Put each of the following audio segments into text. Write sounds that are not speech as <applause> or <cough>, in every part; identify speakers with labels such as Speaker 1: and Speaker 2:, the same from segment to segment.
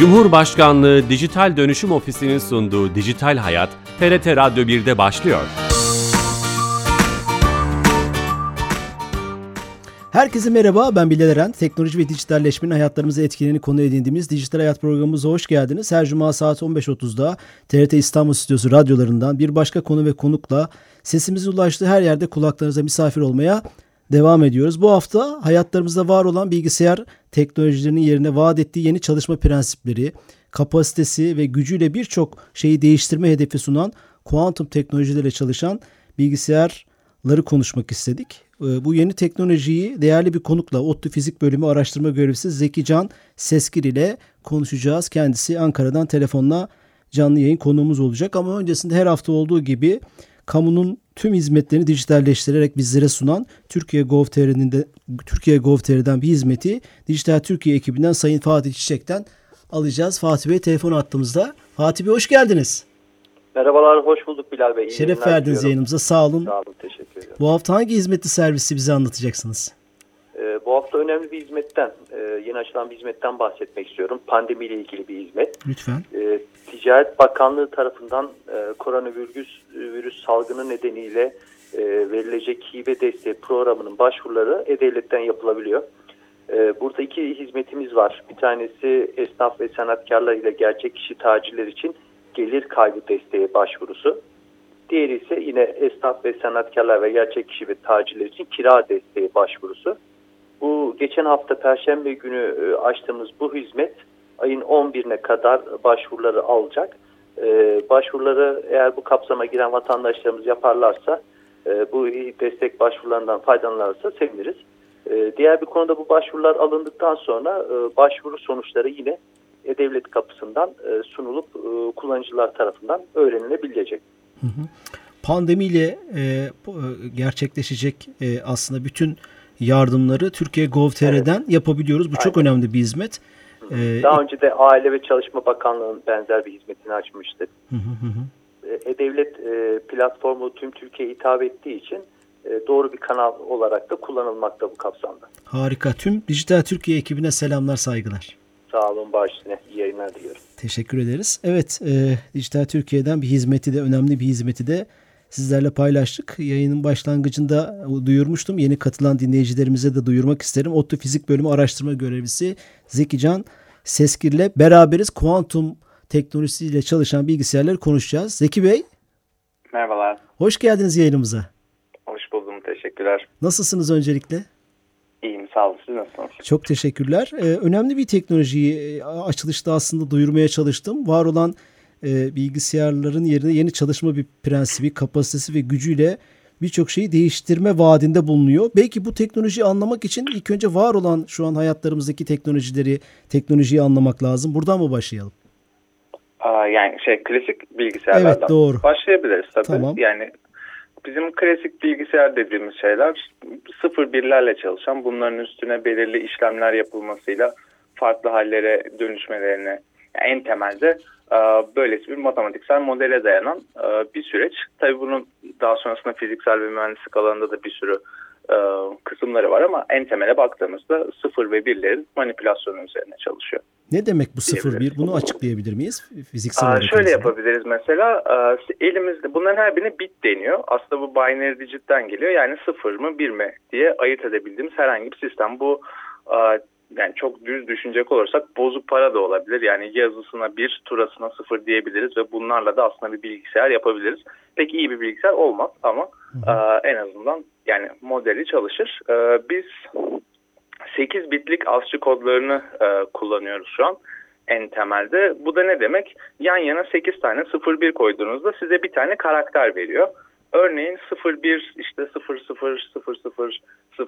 Speaker 1: Cumhurbaşkanlığı Dijital Dönüşüm Ofisi'nin sunduğu Dijital Hayat, TRT Radyo 1'de başlıyor.
Speaker 2: Herkese merhaba, ben Bilal Eren. Teknoloji ve dijitalleşmenin hayatlarımızı etkilediğini konu edindiğimiz Dijital Hayat programımıza hoş geldiniz. Her cuma saat 15.30'da TRT İstanbul Stüdyosu radyolarından bir başka konu ve konukla sesimizin ulaştığı her yerde kulaklarınıza misafir olmaya devam ediyoruz. Bu hafta hayatlarımızda var olan bilgisayar teknolojilerinin yerine vaat ettiği yeni çalışma prensipleri, kapasitesi ve gücüyle birçok şeyi değiştirme hedefi sunan kuantum teknolojileriyle çalışan bilgisayarları konuşmak istedik. Ee, bu yeni teknolojiyi değerli bir konukla ODTÜ Fizik Bölümü Araştırma Görevlisi Zeki Can Seskir ile konuşacağız. Kendisi Ankara'dan telefonla canlı yayın konuğumuz olacak ama öncesinde her hafta olduğu gibi kamunun tüm hizmetlerini dijitalleştirerek bizlere sunan Türkiye Gov.tr'nin de Türkiye Gov.tr'den bir hizmeti Dijital Türkiye ekibinden Sayın Fatih Çiçek'ten alacağız. Fatih Bey telefon attığımızda. Fatih Bey hoş geldiniz.
Speaker 3: Merhabalar, hoş bulduk Bilal Bey. İyi
Speaker 2: Şeref verdiniz yayınımıza. Sağ olun.
Speaker 3: Sağ olun, teşekkür ederim.
Speaker 2: Bu hafta hangi hizmetli servisi bize anlatacaksınız?
Speaker 3: Ee, bu hafta önemli bir hizmetten, e, yeni açılan bir hizmetten bahsetmek istiyorum. Pandemiyle ilgili bir hizmet.
Speaker 2: Lütfen.
Speaker 3: E, Ticaret Bakanlığı tarafından e, koronavirüs virüs salgını nedeniyle e, verilecek hibe desteği programının başvuruları E-Devlet'ten yapılabiliyor. E, burada iki hizmetimiz var. Bir tanesi esnaf ve sanatkarlar ile gerçek kişi tacirler için gelir kaybı desteği başvurusu. Diğeri ise yine esnaf ve sanatkarlar ve gerçek kişi ve tacirler için kira desteği başvurusu. Bu geçen hafta Perşembe günü e, açtığımız bu hizmet ayın 11'ine kadar başvuruları alacak. Ee, başvuruları eğer bu kapsama giren vatandaşlarımız yaparlarsa e, bu destek başvurularından faydalanırsa seviniriz. Ee, diğer bir konuda bu başvurular alındıktan sonra e, başvuru sonuçları yine e-devlet kapısından e, sunulup e, kullanıcılar tarafından öğrenilebilecek.
Speaker 2: Hı hı. Pandemiyle e, gerçekleşecek e, aslında bütün yardımları Türkiye Gov.tr'den evet. yapabiliyoruz. Bu Aynen. çok önemli bir hizmet.
Speaker 3: Ee, Daha önce de Aile ve Çalışma Bakanlığı'nın benzer bir hizmetini açmıştı. E-Devlet e, platformu tüm Türkiye'ye hitap ettiği için e, doğru bir kanal olarak da kullanılmakta bu kapsamda.
Speaker 2: Harika. Tüm Dijital Türkiye ekibine selamlar, saygılar.
Speaker 3: Sağ olun, bağışlayın. İyi yayınlar diliyorum.
Speaker 2: Teşekkür ederiz. Evet, e, Dijital Türkiye'den bir hizmeti de, önemli bir hizmeti de sizlerle paylaştık. Yayının başlangıcında duyurmuştum. Yeni katılan dinleyicilerimize de duyurmak isterim. ODTÜ Fizik Bölümü Araştırma Görevlisi Zeki Can Seskir'le beraberiz. Kuantum teknolojisiyle çalışan bilgisayarları konuşacağız. Zeki Bey.
Speaker 4: Merhabalar.
Speaker 2: Hoş geldiniz yayınımıza.
Speaker 4: Hoş buldum. Teşekkürler.
Speaker 2: Nasılsınız öncelikle?
Speaker 4: İyiyim sağ olun. Siz nasılsınız?
Speaker 2: Çok teşekkürler. Ee, önemli bir teknolojiyi e, açılışta aslında duyurmaya çalıştım. Var olan e, bilgisayarların yerine yeni çalışma bir prensibi, kapasitesi ve gücüyle birçok şeyi değiştirme vaadinde bulunuyor. Belki bu teknolojiyi anlamak için ilk önce var olan şu an hayatlarımızdaki teknolojileri, teknolojiyi anlamak lazım. Buradan mı başlayalım?
Speaker 4: Aa, yani şey klasik bilgisayarlardan
Speaker 2: evet, doğru.
Speaker 4: başlayabiliriz tabii. Tamam. Yani bizim klasik bilgisayar dediğimiz şeyler sıfır birlerle çalışan bunların üstüne belirli işlemler yapılmasıyla farklı hallere dönüşmelerine yani en temelde böylesi bir matematiksel modele dayanan e, bir süreç. Tabii bunun daha sonrasında fiziksel ve mühendislik alanında da bir sürü e, kısımları var ama en temele baktığımızda sıfır ve birlerin manipülasyonu üzerine çalışıyor.
Speaker 2: Ne demek bu sıfır bir? Bunu açıklayabilir miyiz? Fiziksel
Speaker 4: Aa, şöyle yapabiliriz mesela. Elimizde bunların her birine bit deniyor. Aslında bu binary digit'ten geliyor. Yani sıfır mı bir mi diye ayırt edebildiğimiz herhangi bir sistem. Bu yani çok düz düşünecek olursak bozuk para da olabilir. Yani yazısına bir, turasına sıfır diyebiliriz ve bunlarla da aslında bir bilgisayar yapabiliriz. Peki iyi bir bilgisayar olmaz ama e, en azından yani modeli çalışır. E, biz 8 bitlik ASCII kodlarını e, kullanıyoruz şu an en temelde. Bu da ne demek? Yan yana 8 tane 01 koyduğunuzda size bir tane karakter veriyor. Örneğin 01 işte 00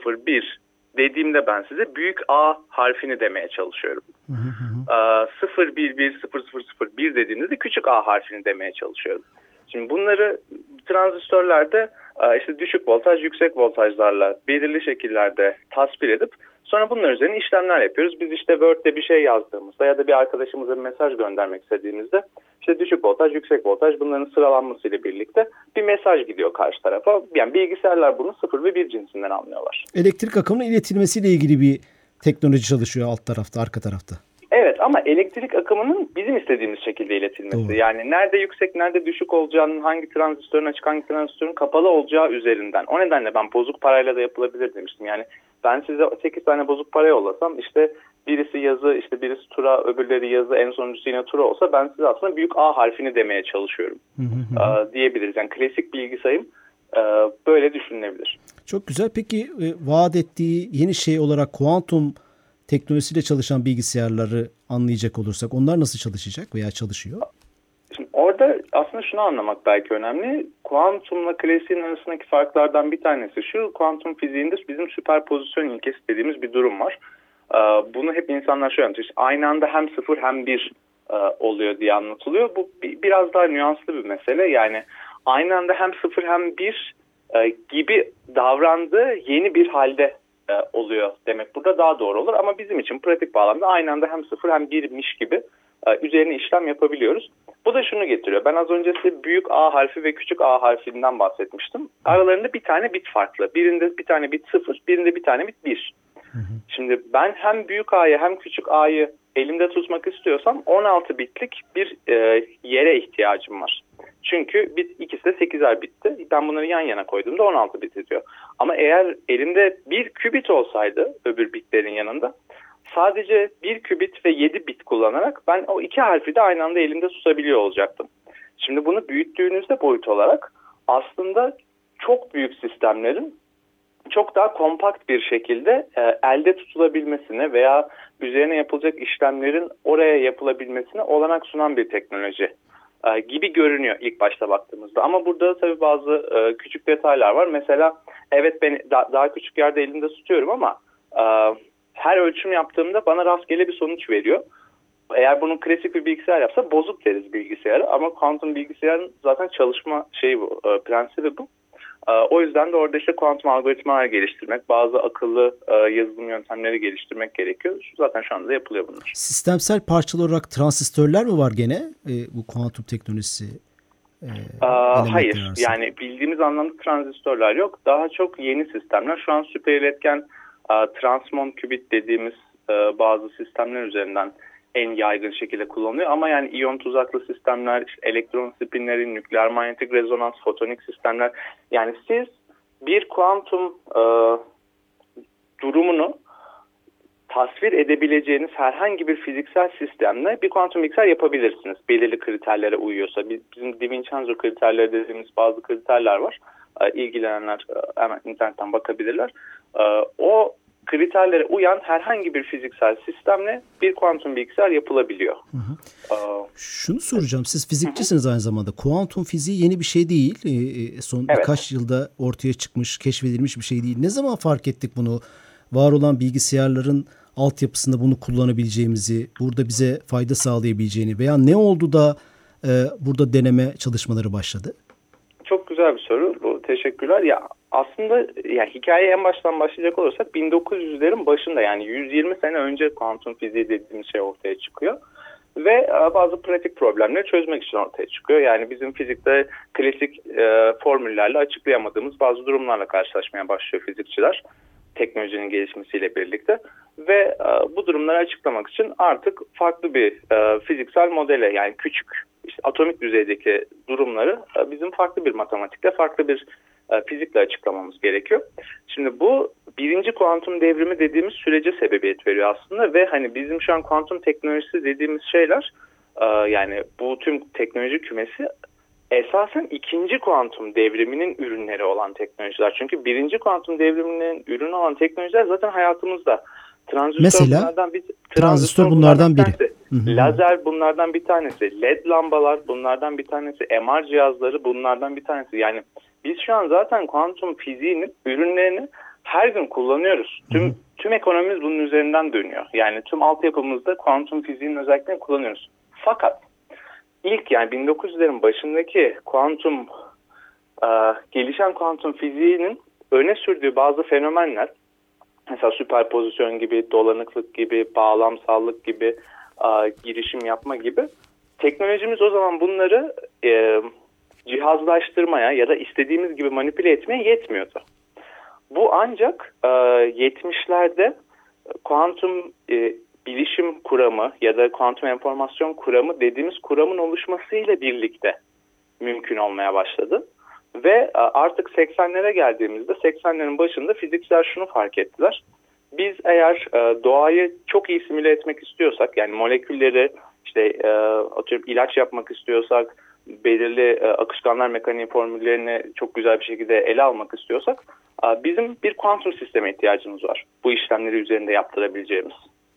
Speaker 4: 00 01 dediğimde ben size büyük A harfini demeye çalışıyorum. Hı hı. 0 1 1 0 0 0 1 dediğimde küçük A harfini demeye çalışıyorum. Şimdi bunları transistörlerde işte düşük voltaj, yüksek voltajlarla belirli şekillerde tasvir edip Sonra bunlar üzerine işlemler yapıyoruz. Biz işte Word'de bir şey yazdığımızda ya da bir arkadaşımıza bir mesaj göndermek istediğimizde işte düşük voltaj, yüksek voltaj bunların sıralanmasıyla birlikte bir mesaj gidiyor karşı tarafa. Yani bilgisayarlar bunu sıfır ve bir cinsinden anlıyorlar.
Speaker 2: Elektrik akımının iletilmesiyle ilgili bir teknoloji çalışıyor alt tarafta, arka tarafta.
Speaker 4: Evet ama elektrik akımının bizim istediğimiz şekilde iletilmesi.
Speaker 2: Doğru.
Speaker 4: Yani nerede yüksek nerede düşük olacağının hangi transistörün açık hangi transistörün kapalı olacağı üzerinden. O nedenle ben bozuk parayla da yapılabilir demiştim. Yani ben size 8 tane bozuk para yollasam işte birisi yazı işte birisi tura öbürleri yazı en sonuncusu yine tura olsa ben size aslında büyük A harfini demeye çalışıyorum. Ee, diyebiliriz. Yani klasik bilgi sayım e, böyle düşünülebilir.
Speaker 2: Çok güzel. Peki e, vaat ettiği yeni şey olarak kuantum teknolojisiyle çalışan bilgisayarları anlayacak olursak onlar nasıl çalışacak veya çalışıyor?
Speaker 4: Orada aslında şunu anlamak belki önemli. Kuantumla klasiğin arasındaki farklardan bir tanesi şu. Kuantum fiziğinde bizim süperpozisyon ilkesi dediğimiz bir durum var. Ee, Bunu hep insanlar şöyle anlatıyor. İşte aynı anda hem sıfır hem bir e, oluyor diye anlatılıyor. Bu bi- biraz daha nüanslı bir mesele. Yani aynı anda hem sıfır hem bir e, gibi davrandığı yeni bir halde e, oluyor demek burada daha doğru olur. Ama bizim için pratik bağlamda aynı anda hem sıfır hem birmiş gibi üzerine işlem yapabiliyoruz. Bu da şunu getiriyor. Ben az önce size büyük A harfi ve küçük A harfinden bahsetmiştim. Aralarında bir tane bit farklı. Birinde bir tane bit sıfır, birinde bir tane bit bir. Şimdi ben hem büyük A'yı hem küçük A'yı elimde tutmak istiyorsam 16 bitlik bir e, yere ihtiyacım var. Çünkü bit ikisi de 8'er bitti. Ben bunları yan yana koyduğumda 16 bit ediyor. Ama eğer elimde bir kübit olsaydı öbür bitlerin yanında sadece bir kübit ve 7 bit kullanarak ben o iki harfi de aynı anda elimde tutabiliyor olacaktım. Şimdi bunu büyüttüğünüzde boyut olarak aslında çok büyük sistemlerin çok daha kompakt bir şekilde e, elde tutulabilmesine veya üzerine yapılacak işlemlerin oraya yapılabilmesine olanak sunan bir teknoloji e, gibi görünüyor ilk başta baktığımızda. Ama burada tabii bazı e, küçük detaylar var. Mesela evet ben da, daha küçük yerde elimde tutuyorum ama e, her ölçüm yaptığımda bana rastgele bir sonuç veriyor. Eğer bunu klasik bir bilgisayar yapsa bozuk deriz bilgisayarı ama kuantum bilgisayarın zaten çalışma şeyi bu, e, prensibi bu. E, O yüzden de orada işte kuantum algoritmalar geliştirmek, bazı akıllı e, yazılım yöntemleri geliştirmek gerekiyor. Şu- Zaten şu anda yapılıyor bunlar.
Speaker 2: Sistemsel parçalar olarak transistörler mi var gene e, bu kuantum teknolojisi? e,
Speaker 4: hayır
Speaker 2: arasında?
Speaker 4: yani bildiğimiz anlamda transistörler yok. Daha çok yeni sistemler. Şu an süper iletken transmon qubit dediğimiz e, bazı sistemler üzerinden en yaygın şekilde kullanılıyor. Ama yani iyon tuzaklı sistemler, işte elektron spinleri, nükleer manyetik rezonans, fotonik sistemler. Yani siz bir kuantum e, durumunu tasvir edebileceğiniz herhangi bir fiziksel sistemle bir kuantum bilgisayar yapabilirsiniz. Belirli kriterlere uyuyorsa. Biz- Bizim Di Vincenzo kriterleri dediğimiz bazı kriterler var. Ee, İlgilenenler e, hemen internetten bakabilirler. Ee, O kriterlere uyan herhangi bir fiziksel sistemle bir kuantum bilgisayar yapılabiliyor. Ee,
Speaker 2: Şunu soracağım. Siz fizikçisiniz aynı zamanda. Kuantum fiziği yeni bir şey değil. E, e, son
Speaker 4: Evet.
Speaker 2: birkaç yılda ortaya çıkmış, keşfedilmiş bir şey değil. Ne zaman fark ettik bunu? Var olan bilgisayarların altyapısında bunu kullanabileceğimizi, burada bize fayda sağlayabileceğini veya ne oldu da e, burada deneme çalışmaları başladı?
Speaker 4: Çok güzel bir soru. Teşekkürler. Ya aslında ya hikaye en baştan başlayacak olursak 1900'lerin başında yani 120 sene önce kuantum fiziği dediğimiz şey ortaya çıkıyor. Ve e, bazı pratik problemleri çözmek için ortaya çıkıyor. Yani bizim fizikte klasik e, formüllerle açıklayamadığımız bazı durumlarla karşılaşmaya başlıyor fizikçiler teknolojinin gelişmesiyle birlikte ve e, bu durumları açıklamak için artık farklı bir e, fiziksel modele yani küçük işte atomik düzeydeki durumları e, bizim farklı bir matematikle farklı bir e, fizikle açıklamamız gerekiyor. Şimdi bu birinci kuantum devrimi dediğimiz sürece sebebiyet veriyor aslında ve hani bizim şu an kuantum teknolojisi dediğimiz şeyler e, yani bu tüm teknoloji kümesi esasen ikinci kuantum devriminin ürünleri olan teknolojiler. Çünkü birinci kuantum devriminin ürünü olan teknolojiler zaten hayatımızda. Transistör
Speaker 2: Mesela?
Speaker 4: bunlardan bir
Speaker 2: Transistör bunlardan biri.
Speaker 4: tanesi. Lazer bunlardan bir tanesi. LED lambalar bunlardan bir tanesi. MR cihazları bunlardan bir tanesi. Yani biz şu an zaten kuantum fiziğinin ürünlerini her gün kullanıyoruz. Tüm tüm ekonomimiz bunun üzerinden dönüyor. Yani tüm altyapımızda kuantum fiziğinin özelliklerini kullanıyoruz. Fakat ilk yani 1900'lerin başındaki kuantum e, gelişen kuantum fiziğinin öne sürdüğü bazı fenomenler mesela süperpozisyon gibi, dolanıklık gibi, bağlamsallık gibi, e, girişim yapma gibi teknolojimiz o zaman bunları e, cihazlaştırmaya ya da istediğimiz gibi manipüle etmeye yetmiyordu. Bu ancak e, 70'lerde kuantum e, bilişim kuramı ya da kuantum enformasyon kuramı dediğimiz kuramın oluşmasıyla birlikte mümkün olmaya başladı. Ve e, artık 80'lere geldiğimizde 80'lerin başında fizikçiler şunu fark ettiler. Biz eğer e, doğayı çok iyi simüle etmek istiyorsak yani molekülleri işte e, atıyorum ilaç yapmak istiyorsak belirli akışkanlar mekaniği formüllerini çok güzel bir şekilde ele almak istiyorsak bizim bir kuantum sisteme ihtiyacımız var. Bu işlemleri üzerinde yaptırabileceğimiz.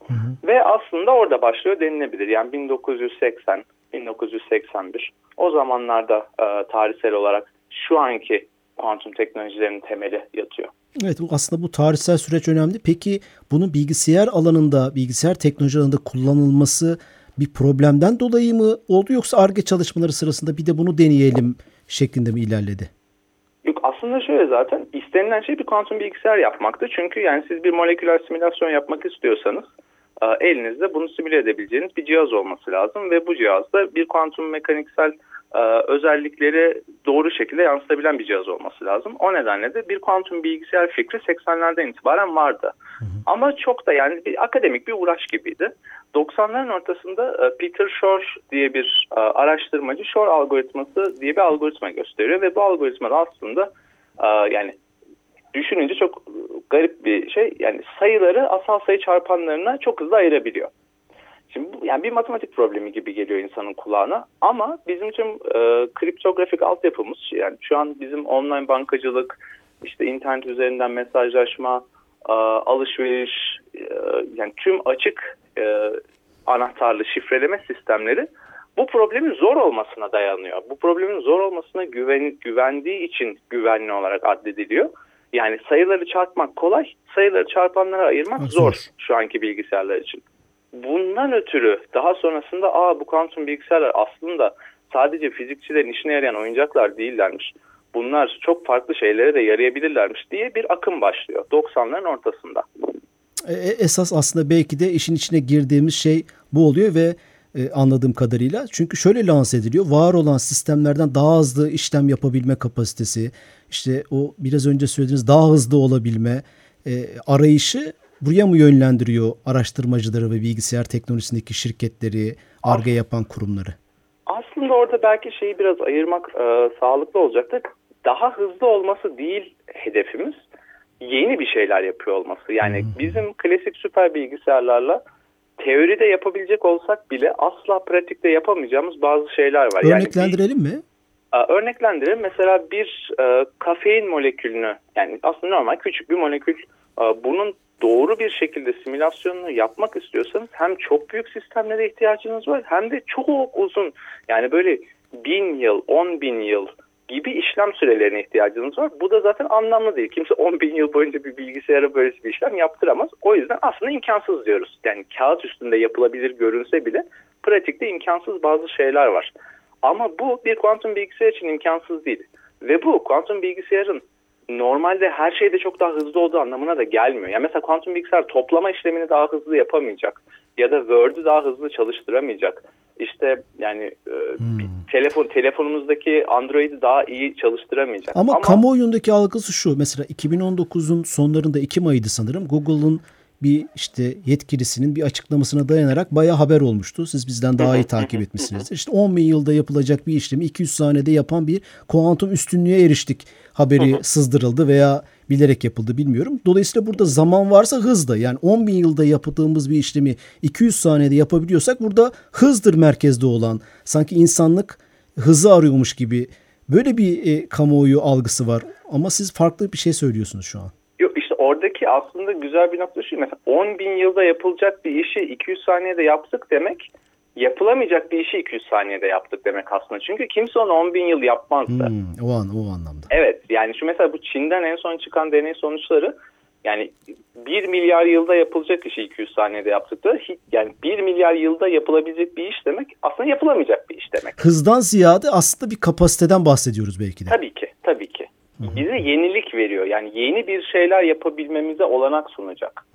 Speaker 4: Hı hı. Ve aslında orada başlıyor denilebilir. Yani 1980, 1981 o zamanlarda e, tarihsel olarak şu anki kuantum teknolojilerinin temeli yatıyor.
Speaker 2: Evet aslında bu tarihsel süreç önemli. Peki bunun bilgisayar alanında, bilgisayar teknoloji alanında kullanılması bir problemden dolayı mı oldu yoksa ARGE çalışmaları sırasında bir de bunu deneyelim şeklinde mi ilerledi?
Speaker 4: Yok aslında şöyle zaten istenilen şey bir kuantum bilgisayar yapmaktı. Çünkü yani siz bir moleküler simülasyon yapmak istiyorsanız elinizde bunu simüle edebileceğiniz bir cihaz olması lazım ve bu cihazda bir kuantum mekaniksel e, özellikleri doğru şekilde yansıtabilen bir cihaz olması lazım. O nedenle de bir kuantum bilgisayar fikri 80'lerden itibaren vardı. Hı hı. Ama çok da yani bir akademik bir uğraş gibiydi. 90'ların ortasında e, Peter Shor diye bir araştırmacı Shor algoritması diye bir algoritma gösteriyor ve bu algoritma aslında yani düşününce çok garip bir şey. Yani sayıları asal sayı çarpanlarına çok hızlı ayırabiliyor. Şimdi bu, yani bir matematik problemi gibi geliyor insanın kulağına ama bizim için e, kriptografik altyapımız yani şu an bizim online bankacılık, işte internet üzerinden mesajlaşma, e, alışveriş, e, yani tüm açık e, anahtarlı şifreleme sistemleri bu problemin zor olmasına dayanıyor. Bu problemin zor olmasına güven, güvendiği için güvenli olarak addediliyor. Yani sayıları çarpmak kolay, sayıları çarpanlara ayırmak zor. zor şu anki bilgisayarlar için. Bundan ötürü daha sonrasında aa bu kuantum bilgisayarlar aslında sadece fizikçilerin işine yarayan oyuncaklar değillermiş. Bunlar çok farklı şeylere de yarayabilirlermiş diye bir akım başlıyor 90'ların ortasında.
Speaker 2: E, e, esas aslında belki de işin içine girdiğimiz şey bu oluyor ve e, anladığım kadarıyla. Çünkü şöyle lanse ediliyor. Var olan sistemlerden daha hızlı işlem yapabilme kapasitesi, işte o biraz önce söylediğiniz daha hızlı olabilme e, arayışı buraya mı yönlendiriyor araştırmacıları ve bilgisayar teknolojisindeki şirketleri, ARGE yapan kurumları?
Speaker 4: Aslında orada belki şeyi biraz ayırmak e, sağlıklı olacaktır. Daha hızlı olması değil hedefimiz. Yeni bir şeyler yapıyor olması. Yani hmm. bizim klasik süper bilgisayarlarla teoride yapabilecek olsak bile asla pratikte yapamayacağımız bazı şeyler var.
Speaker 2: Örneklendirelim yani bir, mi?
Speaker 4: Örneklendirelim. Mesela bir e, kafein molekülünü yani aslında normal küçük bir molekül e, bunun doğru bir şekilde simülasyonunu yapmak istiyorsanız hem çok büyük sistemlere ihtiyacınız var hem de çok uzun yani böyle bin yıl, on bin yıl gibi işlem sürelerine ihtiyacınız var. Bu da zaten anlamlı değil. Kimse <laughs> 10 bin yıl boyunca bir bilgisayara böyle bir işlem yaptıramaz. O yüzden aslında imkansız diyoruz. Yani kağıt üstünde yapılabilir görünse bile pratikte imkansız bazı şeyler var. Ama bu bir kuantum bilgisayar için imkansız değil. Ve bu kuantum bilgisayarın normalde her şeyde çok daha hızlı olduğu anlamına da gelmiyor. Yani mesela kuantum bilgisayar toplama işlemini daha hızlı yapamayacak ya da Word'ü daha hızlı çalıştıramayacak. İşte yani e, hmm. Telefon telefonumuzdaki Android'i daha iyi çalıştıramayacak.
Speaker 2: Ama, Ama kamuoyundaki algısı şu. Mesela 2019'un sonlarında 2 Mayı'dı sanırım. Google'ın bir işte yetkilisinin bir açıklamasına dayanarak bayağı haber olmuştu. Siz bizden daha iyi takip etmişsinizdir. İşte 10 bin yılda yapılacak bir işlemi 200 saniyede yapan bir kuantum üstünlüğe eriştik haberi sızdırıldı veya bilerek yapıldı bilmiyorum. Dolayısıyla burada zaman varsa hız da yani 10 bin yılda yaptığımız bir işlemi 200 saniyede yapabiliyorsak burada hızdır merkezde olan sanki insanlık hızı arıyormuş gibi böyle bir e, kamuoyu algısı var. Ama siz farklı bir şey söylüyorsunuz şu an
Speaker 4: oradaki aslında güzel bir nokta şu. Mesela 10 bin yılda yapılacak bir işi 200 saniyede yaptık demek yapılamayacak bir işi 200 saniyede yaptık demek aslında. Çünkü kimse onu 10 bin yıl yapmazdı.
Speaker 2: Hmm, o an o anlamda.
Speaker 4: Evet yani şu mesela bu Çin'den en son çıkan deney sonuçları yani 1 milyar yılda yapılacak işi 200 saniyede yaptıkları yani 1 milyar yılda yapılabilecek bir iş demek aslında yapılamayacak bir iş demek.
Speaker 2: Hızdan ziyade aslında bir kapasiteden bahsediyoruz belki de.
Speaker 4: Tabii ki tabii ki bize yenilik veriyor. Yani yeni bir şeyler yapabilmemize olanak sunacak.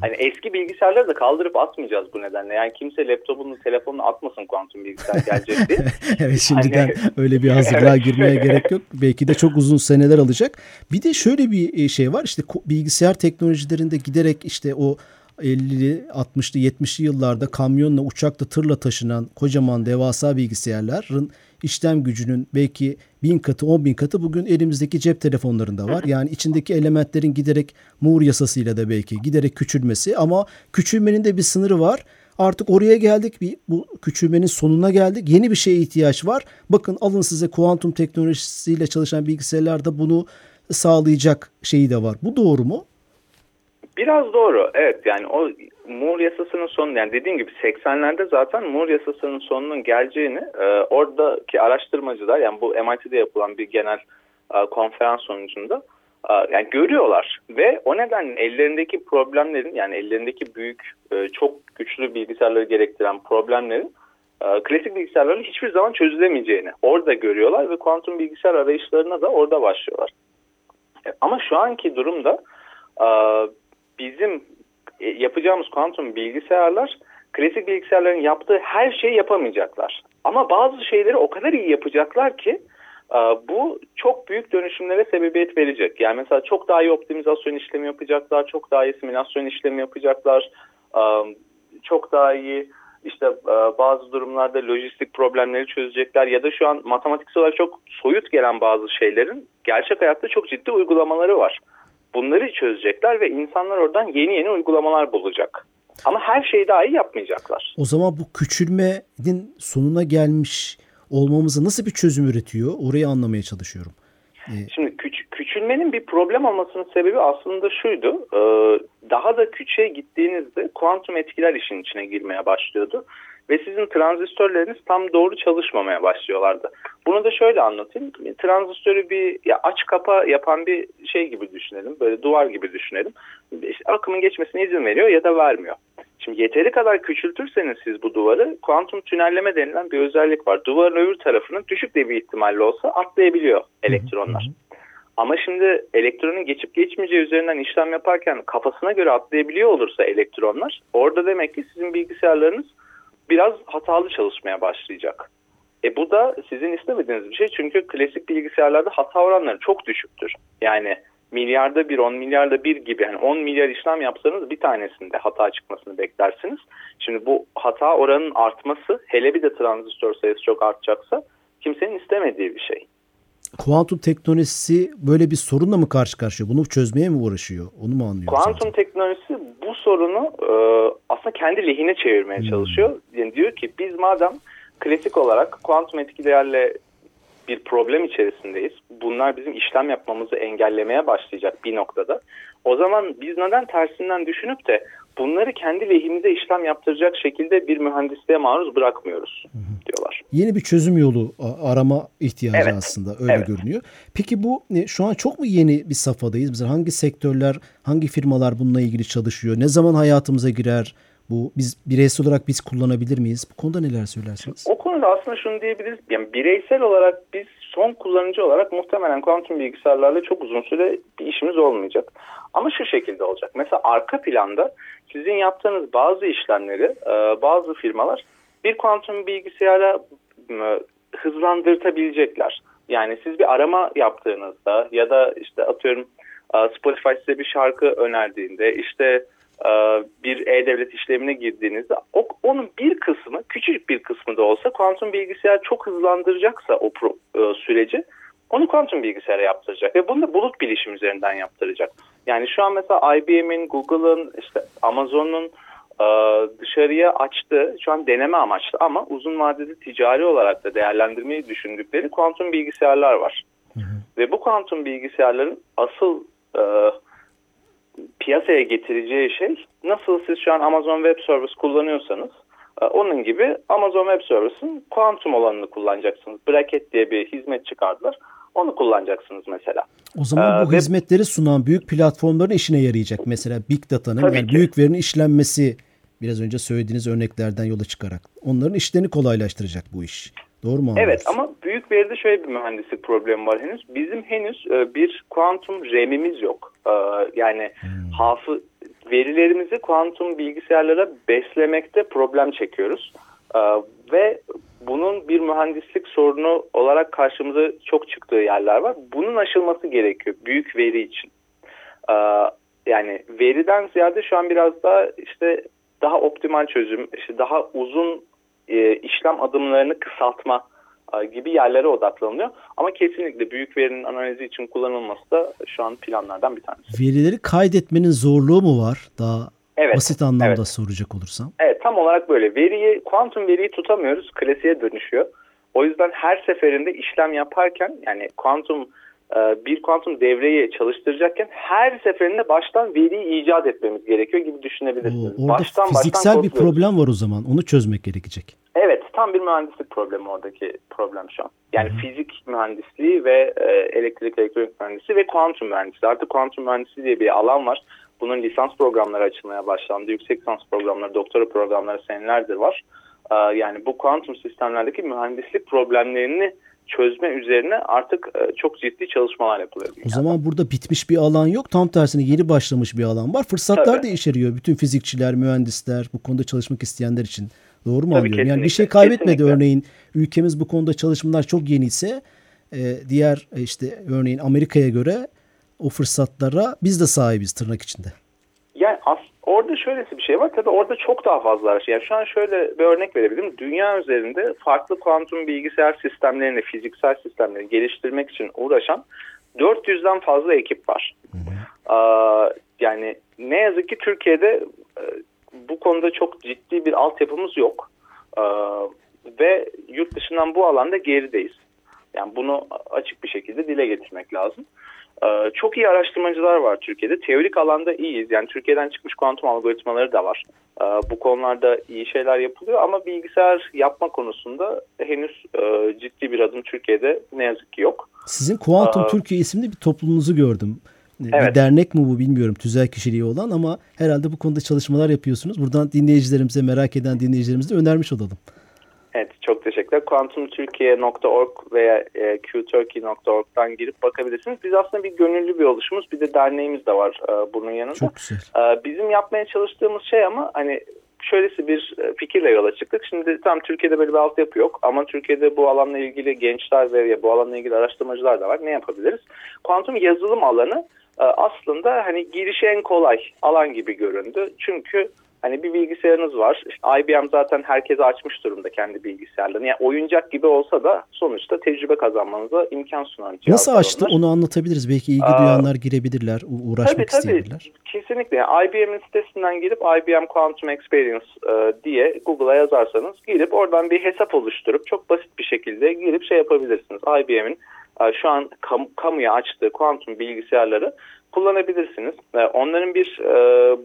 Speaker 4: Hani eski bilgisayarları da kaldırıp atmayacağız bu nedenle. Yani kimse laptopunu, telefonunu atmasın kuantum bilgisayar gelecek diye. <laughs>
Speaker 2: evet şimdiden hani... öyle bir hazırlığa girmeye gerek yok. Belki de çok uzun seneler alacak. Bir de şöyle bir e, şey var. İşte bilgisayar teknolojilerinde giderek işte o 50'li, 60'lı, 70'li yıllarda kamyonla, uçakla, tırla taşınan kocaman devasa bilgisayarların işlem gücünün belki bin katı, on bin katı bugün elimizdeki cep telefonlarında var. Yani içindeki elementlerin giderek Moore yasasıyla da belki giderek küçülmesi ama küçülmenin de bir sınırı var. Artık oraya geldik. Bir, bu küçülmenin sonuna geldik. Yeni bir şeye ihtiyaç var. Bakın alın size kuantum teknolojisiyle çalışan bilgisayarlarda bunu sağlayacak şeyi de var. Bu doğru mu?
Speaker 4: Biraz doğru. Evet yani o Moore yasasının sonu yani dediğim gibi 80'lerde zaten Moore yasasının sonunun geleceğini e, oradaki araştırmacılar yani bu MIT'de yapılan bir genel e, konferans sonucunda e, yani görüyorlar ve o nedenle ellerindeki problemlerin yani ellerindeki büyük e, çok güçlü bilgisayarları gerektiren problemlerin e, klasik bilgisayarların hiçbir zaman çözülemeyeceğini orada görüyorlar ve kuantum bilgisayar arayışlarına da orada başlıyorlar. E, ama şu anki durumda e, bizim e, yapacağımız kuantum bilgisayarlar klasik bilgisayarların yaptığı her şeyi yapamayacaklar. Ama bazı şeyleri o kadar iyi yapacaklar ki e, bu çok büyük dönüşümlere sebebiyet verecek. Yani mesela çok daha iyi optimizasyon işlemi yapacaklar, çok daha iyi simülasyon işlemi yapacaklar, e, çok daha iyi işte bazı durumlarda lojistik problemleri çözecekler ya da şu an matematiksel olarak çok soyut gelen bazı şeylerin gerçek hayatta çok ciddi uygulamaları var. Bunları çözecekler ve insanlar oradan yeni yeni uygulamalar bulacak. Ama her şeyi daha iyi yapmayacaklar.
Speaker 2: O zaman bu küçülmenin sonuna gelmiş olmamızı nasıl bir çözüm üretiyor? Orayı anlamaya çalışıyorum.
Speaker 4: Ee... Şimdi küç küçülmenin bir problem olmasının sebebi aslında şuydu. E, daha da küçüğe gittiğinizde kuantum etkiler işin içine girmeye başlıyordu ve sizin transistörleriniz tam doğru çalışmamaya başlıyorlardı. Bunu da şöyle anlatayım. Transistörü bir ya aç kapa yapan bir şey gibi düşünelim. Böyle duvar gibi düşünelim. İşte akımın geçmesine izin veriyor ya da vermiyor. Şimdi yeteri kadar küçültürseniz siz bu duvarı kuantum tünelleme denilen bir özellik var. Duvarın öbür tarafının düşük de bir ihtimalle olsa atlayabiliyor elektronlar. Ama şimdi elektronun geçip geçmeyeceği üzerinden işlem yaparken kafasına göre atlayabiliyor olursa elektronlar orada demek ki sizin bilgisayarlarınız biraz hatalı çalışmaya başlayacak. E bu da sizin istemediğiniz bir şey çünkü klasik bilgisayarlarda hata oranları çok düşüktür. Yani milyarda bir, on milyarda bir gibi yani 10 milyar işlem yapsanız bir tanesinde hata çıkmasını beklersiniz. Şimdi bu hata oranının artması hele bir de transistör sayısı çok artacaksa kimsenin istemediği bir şey.
Speaker 2: Kuantum teknolojisi böyle bir sorunla mı karşı karşıya? Bunu çözmeye mi uğraşıyor? Onu mu anlıyorsun?
Speaker 4: Kuantum zaten? teknolojisi bu sorunu e, aslında kendi lehine çevirmeye hmm. çalışıyor. Yani diyor ki biz madem klasik olarak kuantum etkilerle bir problem içerisindeyiz. Bunlar bizim işlem yapmamızı engellemeye başlayacak bir noktada. O zaman biz neden tersinden düşünüp de bunları kendi lehimize işlem yaptıracak şekilde bir mühendisliğe maruz bırakmıyoruz diyorlar.
Speaker 2: Yeni bir çözüm yolu arama ihtiyacı evet. aslında öyle evet. görünüyor. Peki bu şu an çok mu yeni bir safhadayız? Mesela hangi sektörler, hangi firmalar bununla ilgili çalışıyor? Ne zaman hayatımıza girer? Bu biz bireysel olarak biz kullanabilir miyiz? Bu konuda neler söylersiniz?
Speaker 4: O konuda aslında şunu diyebiliriz. Yani bireysel olarak biz son kullanıcı olarak muhtemelen kuantum bilgisayarlarla çok uzun süre bir işimiz olmayacak. Ama şu şekilde olacak. Mesela arka planda sizin yaptığınız bazı işlemleri e, bazı firmalar bir kuantum bilgisayara e, hızlandırtabilecekler. Yani siz bir arama yaptığınızda ya da işte atıyorum e, Spotify size bir şarkı önerdiğinde işte bir e-devlet işlemine girdiğinizde onun bir kısmı küçük bir kısmı da olsa kuantum bilgisayar çok hızlandıracaksa o pro, süreci onu kuantum bilgisayara yaptıracak ve bunu da bulut bilişim üzerinden yaptıracak. Yani şu an mesela IBM'in, Google'ın, işte Amazon'un e, dışarıya açtığı şu an deneme amaçlı ama uzun vadede ticari olarak da değerlendirmeyi düşündükleri kuantum bilgisayarlar var. Hı hı. Ve bu kuantum bilgisayarların asıl e, piyasaya getireceği şey nasıl siz şu an Amazon Web Service kullanıyorsanız e, onun gibi Amazon Web Service'ın kuantum olanını kullanacaksınız. Bracket diye bir hizmet çıkardılar. Onu kullanacaksınız mesela.
Speaker 2: O zaman bu ee, hizmetleri sunan büyük platformların işine yarayacak. Mesela Big Data'nın yani büyük verinin işlenmesi biraz önce söylediğiniz örneklerden yola çıkarak. Onların işlerini kolaylaştıracak bu iş. Doğru mu
Speaker 4: Evet ama büyük veride şöyle bir mühendislik problemi var henüz. Bizim henüz e, bir kuantum RAM'imiz yok. E, yani hmm. hafı verilerimizi kuantum bilgisayarlara beslemekte problem çekiyoruz. Ve bunun bir mühendislik sorunu olarak karşımıza çok çıktığı yerler var. Bunun aşılması gerekiyor büyük veri için. Yani veriden ziyade şu an biraz daha işte daha optimal çözüm, işte daha uzun e, işlem adımlarını kısaltma e, gibi yerlere odaklanılıyor. Ama kesinlikle büyük verinin analizi için kullanılması da şu an planlardan bir tanesi.
Speaker 2: Verileri kaydetmenin zorluğu mu var? Daha
Speaker 4: Evet,
Speaker 2: basit anlamda
Speaker 4: evet.
Speaker 2: soracak olursam.
Speaker 4: Evet tam olarak böyle. Veriyi, kuantum veriyi tutamıyoruz. Klasiğe dönüşüyor. O yüzden her seferinde işlem yaparken yani kuantum e, bir kuantum devreyi çalıştıracakken her seferinde baştan veriyi icat etmemiz gerekiyor gibi
Speaker 2: Oo,
Speaker 4: düşünebilirsiniz.
Speaker 2: orada
Speaker 4: baştan
Speaker 2: fiziksel bir
Speaker 4: kodluyoruz.
Speaker 2: problem var o zaman. Onu çözmek gerekecek.
Speaker 4: Evet tam bir mühendislik problemi oradaki problem şu an. Yani fizik mühendisliği ve e, elektrik elektronik mühendisliği ve kuantum mühendisliği. Artık kuantum mühendisliği diye bir alan var. Bunun lisans programları açılmaya başlandı. Yüksek lisans programları, doktora programları senelerdir var. E, yani bu kuantum sistemlerdeki mühendislik problemlerini çözme üzerine artık e, çok ciddi çalışmalar yapılıyor.
Speaker 2: O zaman burada bitmiş bir alan yok. Tam tersine yeni başlamış bir alan var. Fırsatlar
Speaker 4: Tabii.
Speaker 2: da içeriyor. Bütün fizikçiler, mühendisler, bu konuda çalışmak isteyenler için. Doğru mu
Speaker 4: Tabii,
Speaker 2: anlıyorum? Yani bir şey kaybetmedi
Speaker 4: kesinlikle.
Speaker 2: örneğin. Ülkemiz bu konuda çalışmalar çok yeni ise e, diğer e, işte örneğin Amerika'ya göre o fırsatlara biz de sahibiz tırnak içinde.
Speaker 4: Yani as- orada şöylesi bir şey var. Tabii orada çok daha fazla araç. Yani şu an şöyle bir örnek verebilirim. Dünya üzerinde farklı kuantum bilgisayar sistemlerini, fiziksel sistemleri geliştirmek için uğraşan 400'den fazla ekip var. Aa, yani ne yazık ki Türkiye'de e, bu konuda çok ciddi bir altyapımız yok. Aa, ve yurt dışından bu alanda gerideyiz. Yani bunu açık bir şekilde dile getirmek lazım. Ee, çok iyi araştırmacılar var Türkiye'de. Teorik alanda iyiyiz. Yani Türkiye'den çıkmış kuantum algoritmaları da var. Ee, bu konularda iyi şeyler yapılıyor ama bilgisayar yapma konusunda henüz e, ciddi bir adım Türkiye'de ne yazık ki yok.
Speaker 2: Sizin Kuantum
Speaker 4: Aa.
Speaker 2: Türkiye isimli bir topluluğunuzu gördüm. E, Bir
Speaker 4: Evet.
Speaker 2: dernek mi bu bilmiyorum tüzel kişiliği olan ama herhalde bu konuda çalışmalar yapıyorsunuz. Buradan dinleyicilerimize merak eden dinleyicilerimize önermiş olalım.
Speaker 4: Evet çok teşekkürler. Kuantumtürkiye.org veya e, qturkey.org'dan girip bakabilirsiniz. Biz aslında bir gönüllü bir oluşumuz. Bir de derneğimiz de var e, bunun yanında.
Speaker 2: Çok güzel.
Speaker 4: Ee, Bizim yapmaya çalıştığımız şey ama hani şöylesi bir e, fikirle yola çıktık. Şimdi tam Türkiye'de böyle bir altyapı yok ama Türkiye'de bu alanla ilgili gençler ve bu alanla ilgili araştırmacılar da var. Ne yapabiliriz? Kuantum yazılım alanı e, aslında hani girişi en kolay alan gibi göründü. Çünkü hani bir bilgisayarınız var. İşte IBM zaten herkese açmış durumda kendi bilgisayarlarını. Yani oyuncak gibi olsa da sonuçta tecrübe kazanmanıza imkan sunan
Speaker 2: Nasıl
Speaker 4: cihazlar
Speaker 2: açtı onu anlatabiliriz. Belki ilgi
Speaker 4: Aa,
Speaker 2: duyanlar girebilirler, uğraşmak
Speaker 4: Tabii tabii
Speaker 2: isteyebilirler.
Speaker 4: kesinlikle. Yani IBM'in sitesinden girip IBM Quantum Experience e, diye Google'a yazarsanız girip oradan bir hesap oluşturup çok basit bir şekilde girip şey yapabilirsiniz. IBM'in e, şu an kam- kamuya açtığı kuantum bilgisayarları kullanabilirsiniz. E, onların bir e,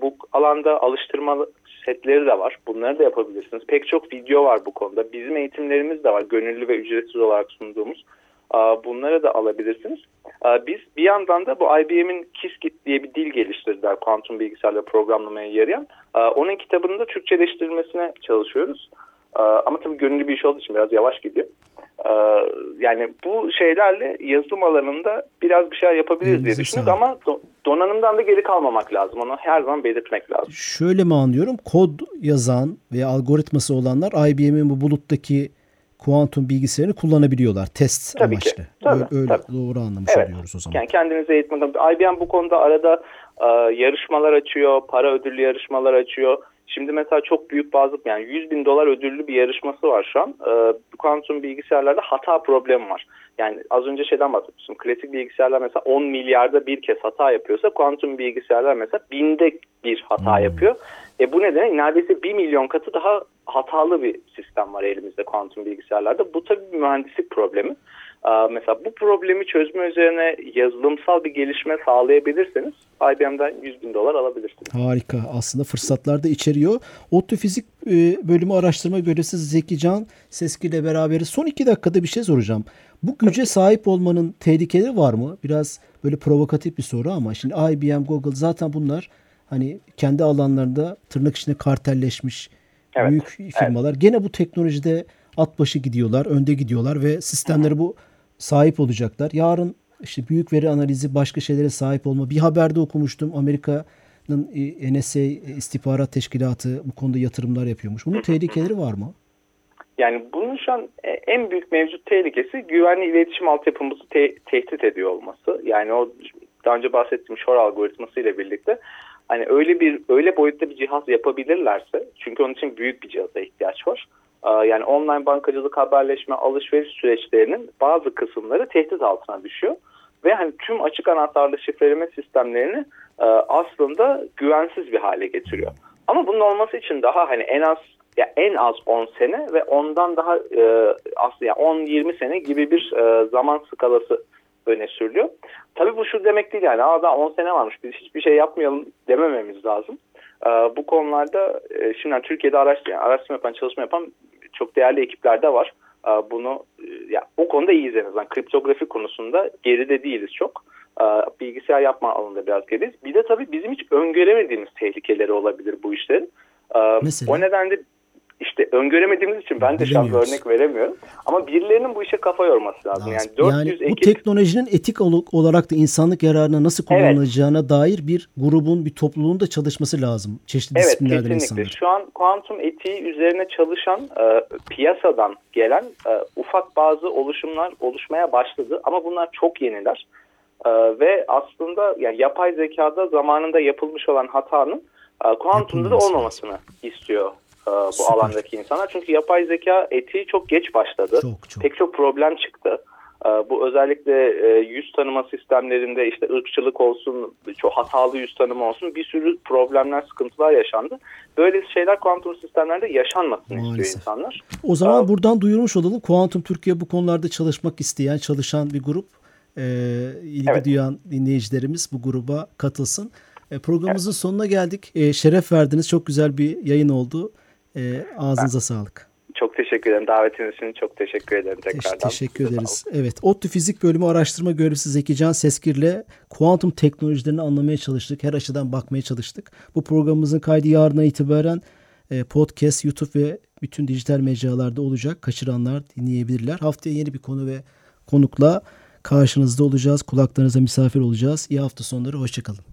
Speaker 4: bu alanda alıştırma setleri de var. Bunları da yapabilirsiniz. Pek çok video var bu konuda. Bizim eğitimlerimiz de var. Gönüllü ve ücretsiz olarak sunduğumuz. Aa, Bunları da alabilirsiniz. Aa, Biz bir yandan da bu IBM'in Qiskit diye bir dil geliştirdiler kuantum bilgisayarla programlamaya yarayan. Onun kitabının da Türkçeleştirilmesine çalışıyoruz. Aa, Ama tabii gönüllü bir iş olduğu için biraz yavaş gidiyor. Aa, Yani bu şeylerle yazılım alanında biraz bir şeyler yapabiliriz diye
Speaker 2: Elinize
Speaker 4: düşünüyoruz
Speaker 2: sağlık.
Speaker 4: ama do- donanımdan da geri kalmamak lazım. Onu her zaman belirtmek lazım.
Speaker 2: Şöyle mi anlıyorum? Kod yazan veya algoritması olanlar IBM'in bu buluttaki kuantum bilgisayarını kullanabiliyorlar test
Speaker 4: Tabii ki.
Speaker 2: amaçlı.
Speaker 4: Tabii,
Speaker 2: Ö- Öyle
Speaker 4: tabii.
Speaker 2: doğru anlamış
Speaker 4: Evet.
Speaker 2: oluyoruz o zaman.
Speaker 4: Yani kendinize eğitmek. IBM bu konuda arada e, yarışmalar açıyor, para ödüllü yarışmalar açıyor. Şimdi mesela çok büyük bazı yani 100 bin dolar ödüllü bir yarışması var şu an. E, kuantum bilgisayarlarda hata problemi var. Yani az önce şeyden bahsetmiştim. Klasik bilgisayarlar mesela 10 milyarda bir kez hata yapıyorsa kuantum bilgisayarlar mesela binde bir hata yapıyor. E bu nedenle neredeyse 1 milyon katı daha hatalı bir sistem var elimizde kuantum bilgisayarlarda. Bu tabii bir mühendislik problemi. Aa, mesela bu problemi çözme üzerine yazılımsal bir gelişme sağlayabilirseniz IBM'den 100 bin dolar alabilirsiniz.
Speaker 2: Harika. Aslında fırsatlar da içeriyor. ODTÜ Fizik e, bölümü araştırma görevlisi Zeki Can Seski ile beraberiz. Son iki dakikada bir şey soracağım. Bu güce sahip olmanın tehlikeleri var mı? Biraz böyle provokatif bir soru ama şimdi IBM, Google zaten bunlar hani kendi alanlarında tırnak içinde kartelleşmiş
Speaker 4: Evet,
Speaker 2: büyük firmalar. Gene bu teknolojide at başı gidiyorlar, önde gidiyorlar ve sistemleri bu sahip olacaklar. Yarın işte büyük veri analizi başka şeylere sahip olma. Bir haberde okumuştum Amerika'nın e, NSA istihbarat teşkilatı bu konuda yatırımlar yapıyormuş. Bunun tehlikeleri var mı?
Speaker 4: Yani bunun şu an e, en büyük mevcut tehlikesi güvenli iletişim altyapımızı te- tehdit ediyor olması. Yani o daha önce bahsettiğim Shor algoritması ile birlikte hani öyle bir öyle boyutta bir cihaz yapabilirlerse çünkü onun için büyük bir cihaza ihtiyaç var. Yani online bankacılık, haberleşme, alışveriş süreçlerinin bazı kısımları tehdit altına düşüyor. Ve hani tüm açık anahtarlı şifreleme sistemlerini aslında güvensiz bir hale getiriyor. Ama bunun olması için daha hani en az ya en az 10 sene ve ondan daha e, aslında yani 10-20 sene gibi bir e, zaman skalası öne sürülüyor. Tabii bu şu demek değil yani Aa, daha 10 sene varmış biz hiçbir şey yapmayalım demememiz lazım. E, bu konularda e, şimdi Türkiye'de araştırma, araştırma yapan, çalışma yapan çok değerli ekipler de var. Bunu e, ya o konuda iyiyiz en azından. Kriptografi konusunda geride değiliz çok. Bilgisayar yapma alanında biraz geriyiz. Bir de tabii bizim hiç öngöremediğimiz tehlikeleri olabilir bu işlerin. Mesela? O nedenle işte öngöremediğimiz için ben de şu an örnek veremiyorum. Ama birilerinin bu işe kafa yorması lazım. lazım.
Speaker 2: Yani 400 yani bu ekip... teknolojinin etik olarak da insanlık yararına nasıl kullanılacağına evet. dair bir grubun, bir topluluğun da çalışması lazım. Çeşitli evet, disiplinlerden kesinlikle. insanlar.
Speaker 4: Şu an kuantum etiği üzerine çalışan e, piyasadan gelen e, ufak bazı oluşumlar oluşmaya başladı. Ama bunlar çok yeniler. E, ve aslında yani yapay zekada zamanında yapılmış olan hatanın e, kuantumda da olmamasını istiyor e, bu Süper. alandaki insanlar. Çünkü yapay zeka etiği çok geç başladı. Çok, çok. Pek çok problem çıktı. E, bu özellikle e, yüz tanıma sistemlerinde işte ırkçılık olsun, çok hatalı yüz tanıma olsun bir sürü problemler, sıkıntılar yaşandı. Böyle şeyler kuantum sistemlerde yaşanmasın Maalesef. istiyor insanlar.
Speaker 2: O zaman ee, buradan duyurmuş olalım. Kuantum Türkiye bu konularda çalışmak isteyen, çalışan bir grup. E, ilgi evet. duyan dinleyicilerimiz bu gruba katılsın. E, programımızın evet. sonuna geldik. E, şeref verdiniz. Çok güzel bir yayın oldu. E, ağzınıza ben, sağlık.
Speaker 4: Çok teşekkür ederim. Davetiniz için çok teşekkür ederim tekrardan.
Speaker 2: Teşekkür ederiz. Evet, ODTÜ Fizik Bölümü Araştırma Görevlisi Zekican Seskir'le kuantum teknolojilerini anlamaya çalıştık. Her açıdan bakmaya çalıştık. Bu programımızın kaydı yarına itibaren e, podcast, YouTube ve bütün dijital mecralarda olacak. Kaçıranlar dinleyebilirler. Haftaya yeni bir konu ve konukla karşınızda olacağız. Kulaklarınıza misafir olacağız. İyi hafta sonları. Hoşçakalın.